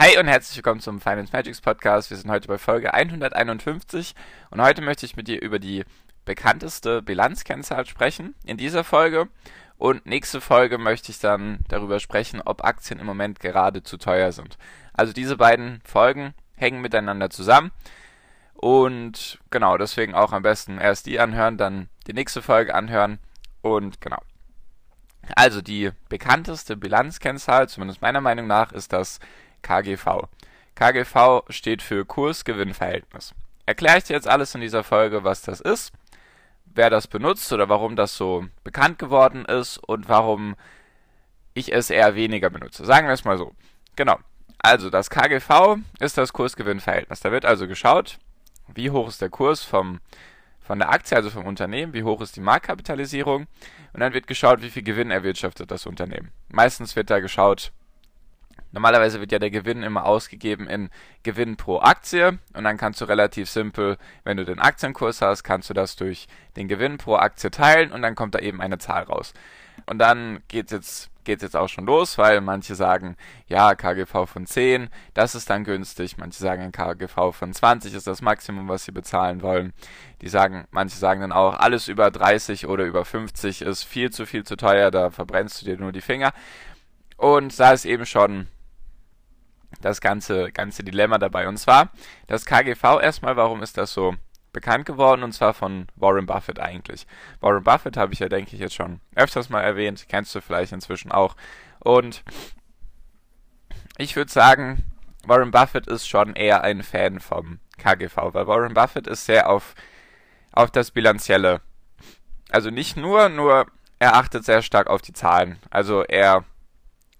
Hi und herzlich willkommen zum Finance Magics Podcast. Wir sind heute bei Folge 151 und heute möchte ich mit dir über die bekannteste Bilanzkennzahl sprechen in dieser Folge. Und nächste Folge möchte ich dann darüber sprechen, ob Aktien im Moment gerade zu teuer sind. Also diese beiden Folgen hängen miteinander zusammen. Und genau, deswegen auch am besten erst die anhören, dann die nächste Folge anhören. Und genau. Also die bekannteste Bilanzkennzahl, zumindest meiner Meinung nach, ist das KGV. KGV steht für Kurs-Gewinn-Verhältnis. Erkläre ich dir jetzt alles in dieser Folge, was das ist, wer das benutzt oder warum das so bekannt geworden ist und warum ich es eher weniger benutze. Sagen wir es mal so. Genau. Also das KGV ist das Kurs-Gewinn-Verhältnis. Da wird also geschaut, wie hoch ist der Kurs vom, von der Aktie, also vom Unternehmen, wie hoch ist die Marktkapitalisierung und dann wird geschaut, wie viel Gewinn erwirtschaftet das Unternehmen. Meistens wird da geschaut, Normalerweise wird ja der Gewinn immer ausgegeben in Gewinn pro Aktie und dann kannst du relativ simpel, wenn du den Aktienkurs hast, kannst du das durch den Gewinn pro Aktie teilen und dann kommt da eben eine Zahl raus. Und dann geht's jetzt geht's jetzt auch schon los, weil manche sagen, ja, KGV von 10, das ist dann günstig. Manche sagen, ein KGV von 20 ist das Maximum, was sie bezahlen wollen. Die sagen, manche sagen dann auch, alles über 30 oder über 50 ist viel zu viel zu teuer, da verbrennst du dir nur die Finger. Und da ist eben schon das ganze, ganze Dilemma dabei. Und zwar das KGV erstmal, warum ist das so bekannt geworden? Und zwar von Warren Buffett eigentlich. Warren Buffett habe ich ja, denke ich, jetzt schon öfters mal erwähnt. Kennst du vielleicht inzwischen auch. Und ich würde sagen, Warren Buffett ist schon eher ein Fan vom KGV, weil Warren Buffett ist sehr auf, auf das Bilanzielle. Also nicht nur, nur er achtet sehr stark auf die Zahlen. Also er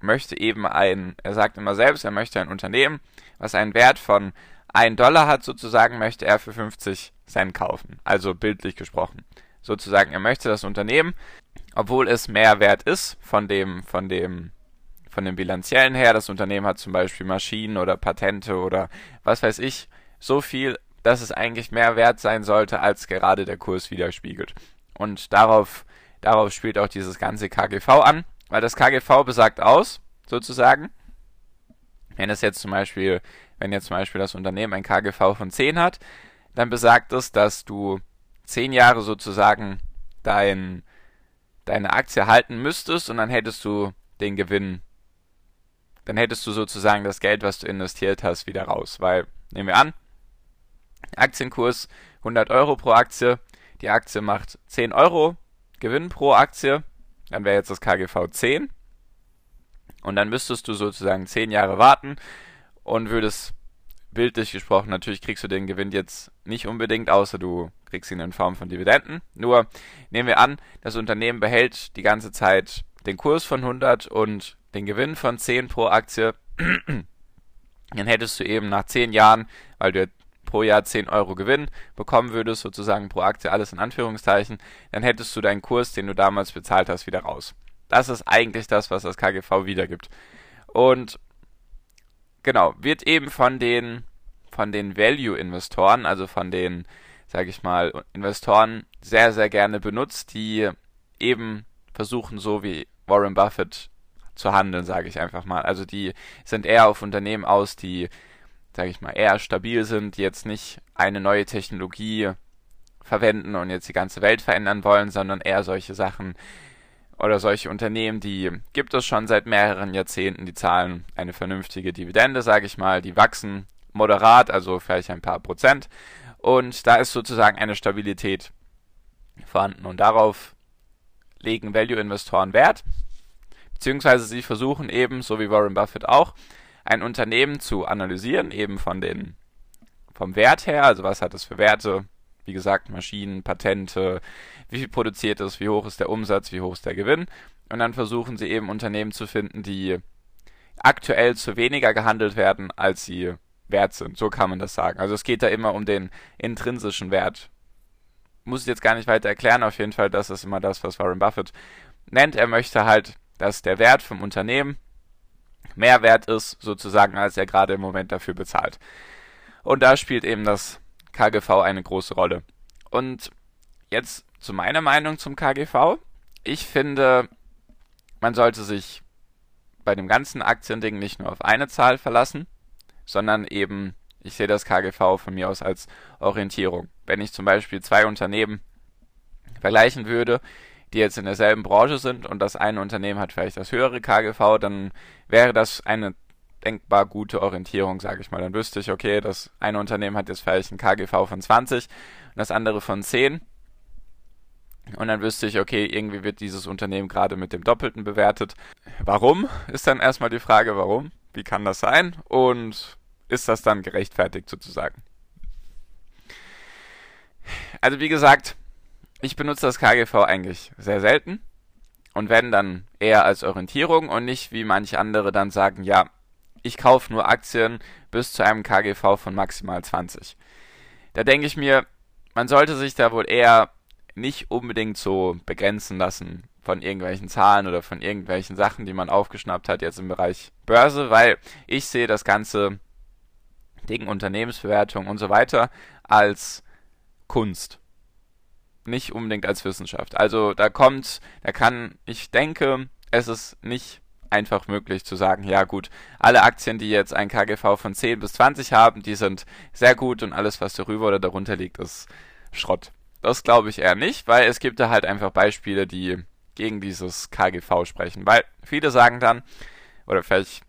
möchte eben ein, er sagt immer selbst, er möchte ein Unternehmen, was einen Wert von 1 Dollar hat, sozusagen, möchte er für 50 Cent kaufen. Also bildlich gesprochen. Sozusagen, er möchte das Unternehmen, obwohl es mehr wert ist von dem, von dem, von dem bilanziellen her. Das Unternehmen hat zum Beispiel Maschinen oder Patente oder was weiß ich, so viel, dass es eigentlich mehr wert sein sollte, als gerade der Kurs widerspiegelt. Und darauf, darauf spielt auch dieses ganze KGV an. Weil das KGV besagt aus, sozusagen, wenn es jetzt zum Beispiel, wenn jetzt zum Beispiel das Unternehmen ein KGV von 10 hat, dann besagt es, dass du 10 Jahre sozusagen dein, deine Aktie halten müsstest und dann hättest du den Gewinn, dann hättest du sozusagen das Geld, was du investiert hast, wieder raus. Weil, nehmen wir an, Aktienkurs 100 Euro pro Aktie, die Aktie macht 10 Euro Gewinn pro Aktie, dann wäre jetzt das KGV 10. Und dann müsstest du sozusagen 10 Jahre warten und würdest bildlich gesprochen, natürlich kriegst du den Gewinn jetzt nicht unbedingt, außer du kriegst ihn in Form von Dividenden. Nur nehmen wir an, das Unternehmen behält die ganze Zeit den Kurs von 100 und den Gewinn von 10 pro Aktie. Dann hättest du eben nach 10 Jahren, weil du pro Jahr 10 Euro Gewinn bekommen würdest, sozusagen pro Aktie, alles in Anführungszeichen, dann hättest du deinen Kurs, den du damals bezahlt hast, wieder raus. Das ist eigentlich das, was das KGV wiedergibt. Und genau, wird eben von den, von den Value-Investoren, also von den, sage ich mal, Investoren sehr, sehr gerne benutzt, die eben versuchen, so wie Warren Buffett zu handeln, sage ich einfach mal. Also die sind eher auf Unternehmen aus, die sage ich mal, eher stabil sind, die jetzt nicht eine neue Technologie verwenden und jetzt die ganze Welt verändern wollen, sondern eher solche Sachen oder solche Unternehmen, die gibt es schon seit mehreren Jahrzehnten, die zahlen eine vernünftige Dividende, sage ich mal, die wachsen moderat, also vielleicht ein paar Prozent. Und da ist sozusagen eine Stabilität vorhanden. Und darauf legen Value-Investoren Wert, beziehungsweise sie versuchen eben, so wie Warren Buffett auch, ein Unternehmen zu analysieren, eben von den, vom Wert her, also was hat es für Werte, wie gesagt, Maschinen, Patente, wie viel produziert es, wie hoch ist der Umsatz, wie hoch ist der Gewinn. Und dann versuchen sie eben Unternehmen zu finden, die aktuell zu weniger gehandelt werden, als sie wert sind. So kann man das sagen. Also es geht da immer um den intrinsischen Wert. Muss ich jetzt gar nicht weiter erklären, auf jeden Fall, das ist immer das, was Warren Buffett nennt. Er möchte halt, dass der Wert vom Unternehmen mehr wert ist, sozusagen, als er gerade im Moment dafür bezahlt. Und da spielt eben das KGV eine große Rolle. Und jetzt zu meiner Meinung zum KGV. Ich finde, man sollte sich bei dem ganzen Aktiending nicht nur auf eine Zahl verlassen, sondern eben, ich sehe das KGV von mir aus als Orientierung. Wenn ich zum Beispiel zwei Unternehmen vergleichen würde, die jetzt in derselben Branche sind und das eine Unternehmen hat vielleicht das höhere KGV, dann wäre das eine denkbar gute Orientierung, sage ich mal. Dann wüsste ich, okay, das eine Unternehmen hat jetzt vielleicht ein KGV von 20 und das andere von 10. Und dann wüsste ich, okay, irgendwie wird dieses Unternehmen gerade mit dem Doppelten bewertet. Warum? Ist dann erstmal die Frage, warum? Wie kann das sein? Und ist das dann gerechtfertigt sozusagen? Also wie gesagt, ich benutze das KGV eigentlich sehr selten und wenn dann eher als Orientierung und nicht wie manche andere dann sagen, ja, ich kaufe nur Aktien bis zu einem KGV von maximal 20. Da denke ich mir, man sollte sich da wohl eher nicht unbedingt so begrenzen lassen von irgendwelchen Zahlen oder von irgendwelchen Sachen, die man aufgeschnappt hat jetzt im Bereich Börse, weil ich sehe das ganze Ding Unternehmensbewertung und so weiter als Kunst. Nicht unbedingt als Wissenschaft. Also da kommt, da kann, ich denke, es ist nicht einfach möglich zu sagen, ja gut, alle Aktien, die jetzt ein KGV von 10 bis 20 haben, die sind sehr gut und alles, was darüber oder darunter liegt, ist Schrott. Das glaube ich eher nicht, weil es gibt da halt einfach Beispiele, die gegen dieses KGV sprechen. Weil viele sagen dann, oder vielleicht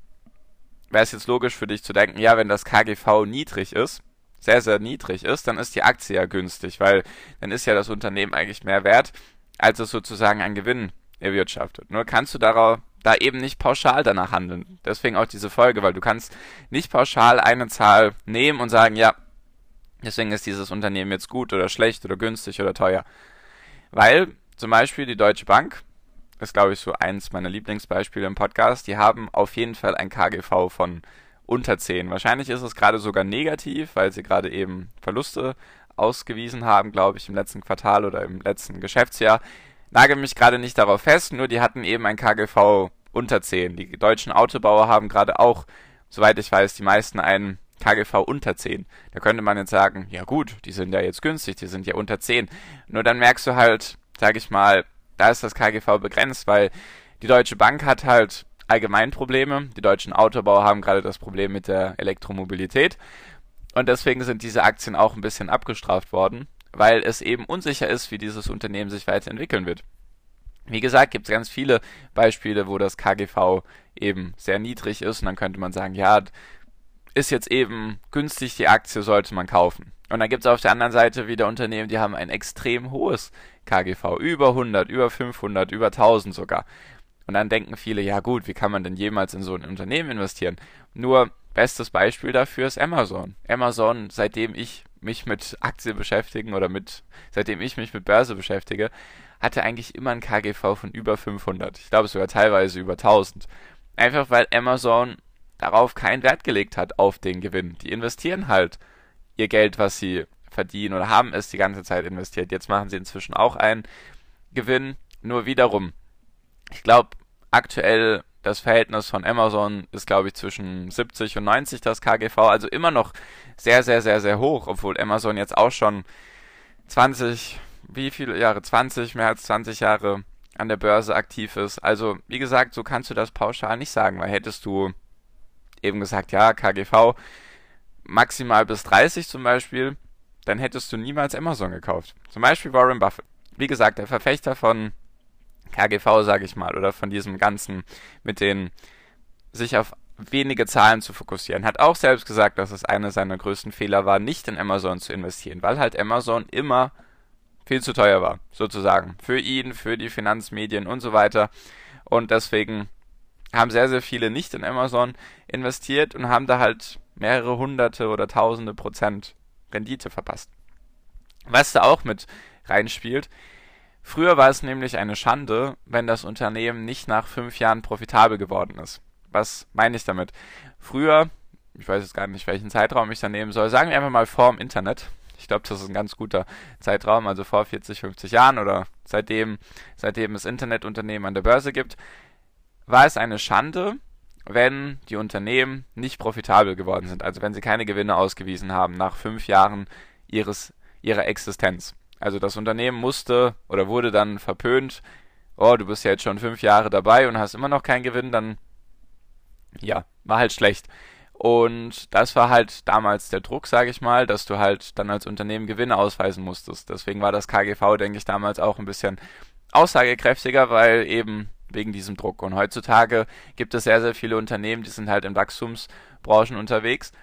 wäre es jetzt logisch für dich zu denken, ja, wenn das KGV niedrig ist, sehr, sehr niedrig ist, dann ist die Aktie ja günstig, weil dann ist ja das Unternehmen eigentlich mehr wert, als es sozusagen an Gewinn erwirtschaftet. Nur kannst du darauf, da eben nicht pauschal danach handeln. Deswegen auch diese Folge, weil du kannst nicht pauschal eine Zahl nehmen und sagen, ja, Deswegen ist dieses Unternehmen jetzt gut oder schlecht oder günstig oder teuer. Weil zum Beispiel die Deutsche Bank, ist glaube ich so eins meiner Lieblingsbeispiele im Podcast, die haben auf jeden Fall ein KGV von unter 10. Wahrscheinlich ist es gerade sogar negativ, weil sie gerade eben Verluste ausgewiesen haben, glaube ich, im letzten Quartal oder im letzten Geschäftsjahr. Nagel mich gerade nicht darauf fest, nur die hatten eben ein KGV unter 10. Die deutschen Autobauer haben gerade auch, soweit ich weiß, die meisten einen KGV unter 10. Da könnte man jetzt sagen, ja gut, die sind ja jetzt günstig, die sind ja unter 10. Nur dann merkst du halt, sag ich mal, da ist das KGV begrenzt, weil die Deutsche Bank hat halt allgemein Probleme. Die deutschen Autobauer haben gerade das Problem mit der Elektromobilität. Und deswegen sind diese Aktien auch ein bisschen abgestraft worden, weil es eben unsicher ist, wie dieses Unternehmen sich weiterentwickeln wird. Wie gesagt, gibt es ganz viele Beispiele, wo das KGV eben sehr niedrig ist und dann könnte man sagen, ja, ist jetzt eben günstig, die Aktie sollte man kaufen. Und dann gibt es auf der anderen Seite wieder Unternehmen, die haben ein extrem hohes KGV, über 100, über 500, über 1000 sogar. Und dann denken viele, ja gut, wie kann man denn jemals in so ein Unternehmen investieren? Nur bestes Beispiel dafür ist Amazon. Amazon, seitdem ich mich mit Aktien beschäftigen oder mit, seitdem ich mich mit Börse beschäftige, hatte eigentlich immer ein KGV von über 500. Ich glaube sogar teilweise über 1000. Einfach weil Amazon darauf keinen Wert gelegt hat auf den Gewinn. Die investieren halt ihr Geld, was sie verdienen oder haben es die ganze Zeit investiert. Jetzt machen sie inzwischen auch einen Gewinn. Nur wiederum, ich glaube, aktuell das Verhältnis von Amazon ist, glaube ich, zwischen 70 und 90 das KGV, also immer noch sehr, sehr, sehr, sehr hoch, obwohl Amazon jetzt auch schon 20, wie viele Jahre? 20, mehr als 20 Jahre an der Börse aktiv ist. Also, wie gesagt, so kannst du das pauschal nicht sagen, weil hättest du eben gesagt, ja, KGV maximal bis 30 zum Beispiel, dann hättest du niemals Amazon gekauft. Zum Beispiel Warren Buffett. Wie gesagt, der Verfechter von KGV, sage ich mal, oder von diesem Ganzen mit den sich auf wenige Zahlen zu fokussieren. Hat auch selbst gesagt, dass es einer seiner größten Fehler war, nicht in Amazon zu investieren, weil halt Amazon immer viel zu teuer war, sozusagen. Für ihn, für die Finanzmedien und so weiter. Und deswegen haben sehr, sehr viele nicht in Amazon investiert und haben da halt mehrere hunderte oder tausende Prozent Rendite verpasst. Was da auch mit reinspielt, früher war es nämlich eine Schande, wenn das Unternehmen nicht nach fünf Jahren profitabel geworden ist. Was meine ich damit? Früher, ich weiß jetzt gar nicht, welchen Zeitraum ich da nehmen soll, sagen wir einfach mal vor dem Internet. Ich glaube, das ist ein ganz guter Zeitraum, also vor 40, 50 Jahren oder seitdem, seitdem es Internetunternehmen an der Börse gibt, war es eine Schande, wenn die Unternehmen nicht profitabel geworden sind, also wenn sie keine Gewinne ausgewiesen haben nach fünf Jahren ihres, ihrer Existenz. Also das Unternehmen musste oder wurde dann verpönt, oh, du bist ja jetzt schon fünf Jahre dabei und hast immer noch keinen Gewinn, dann ja, war halt schlecht. Und das war halt damals der Druck, sage ich mal, dass du halt dann als Unternehmen Gewinne ausweisen musstest. Deswegen war das KGV, denke ich, damals auch ein bisschen aussagekräftiger, weil eben wegen diesem Druck. Und heutzutage gibt es sehr, sehr viele Unternehmen, die sind halt in Wachstumsbranchen unterwegs,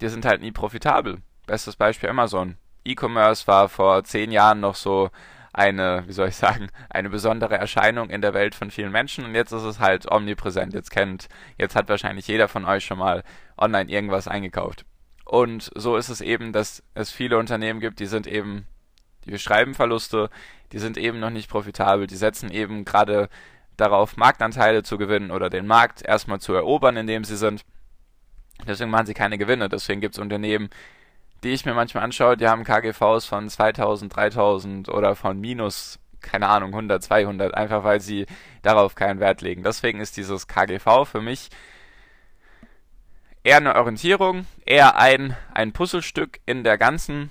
die sind halt nie profitabel. Bestes Beispiel Amazon. E-Commerce war vor zehn Jahren noch so eine, wie soll ich sagen, eine besondere Erscheinung in der Welt von vielen Menschen und jetzt ist es halt omnipräsent. Jetzt kennt, jetzt hat wahrscheinlich jeder von euch schon mal online irgendwas eingekauft. Und so ist es eben, dass es viele Unternehmen gibt, die sind eben, die schreiben Verluste, die sind eben noch nicht profitabel, die setzen eben gerade darauf, Marktanteile zu gewinnen oder den Markt erstmal zu erobern, in dem sie sind. Deswegen machen sie keine Gewinne. Deswegen gibt es Unternehmen, die ich mir manchmal anschaue, die haben KGVs von 2000, 3000 oder von minus, keine Ahnung, 100, 200, einfach weil sie darauf keinen Wert legen. Deswegen ist dieses KGV für mich eher eine Orientierung, eher ein, ein Puzzlestück in der ganzen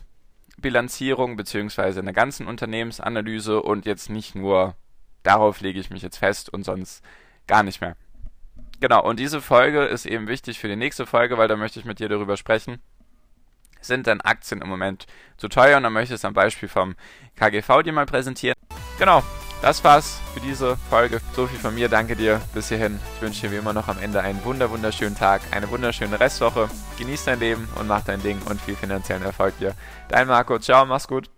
Bilanzierung beziehungsweise in der ganzen Unternehmensanalyse und jetzt nicht nur darauf lege ich mich jetzt fest und sonst gar nicht mehr. Genau, und diese Folge ist eben wichtig für die nächste Folge, weil da möchte ich mit dir darüber sprechen. Sind denn Aktien im Moment zu teuer? Und dann möchte ich es am Beispiel vom KGV dir mal präsentieren. Genau, das war's für diese Folge. So viel von mir. Danke dir bis hierhin. Ich wünsche dir wie immer noch am Ende einen wunder wunderschönen Tag, eine wunderschöne Restwoche. Genieß dein Leben und mach dein Ding und viel finanziellen Erfolg dir. Dein Marco. Ciao, mach's gut.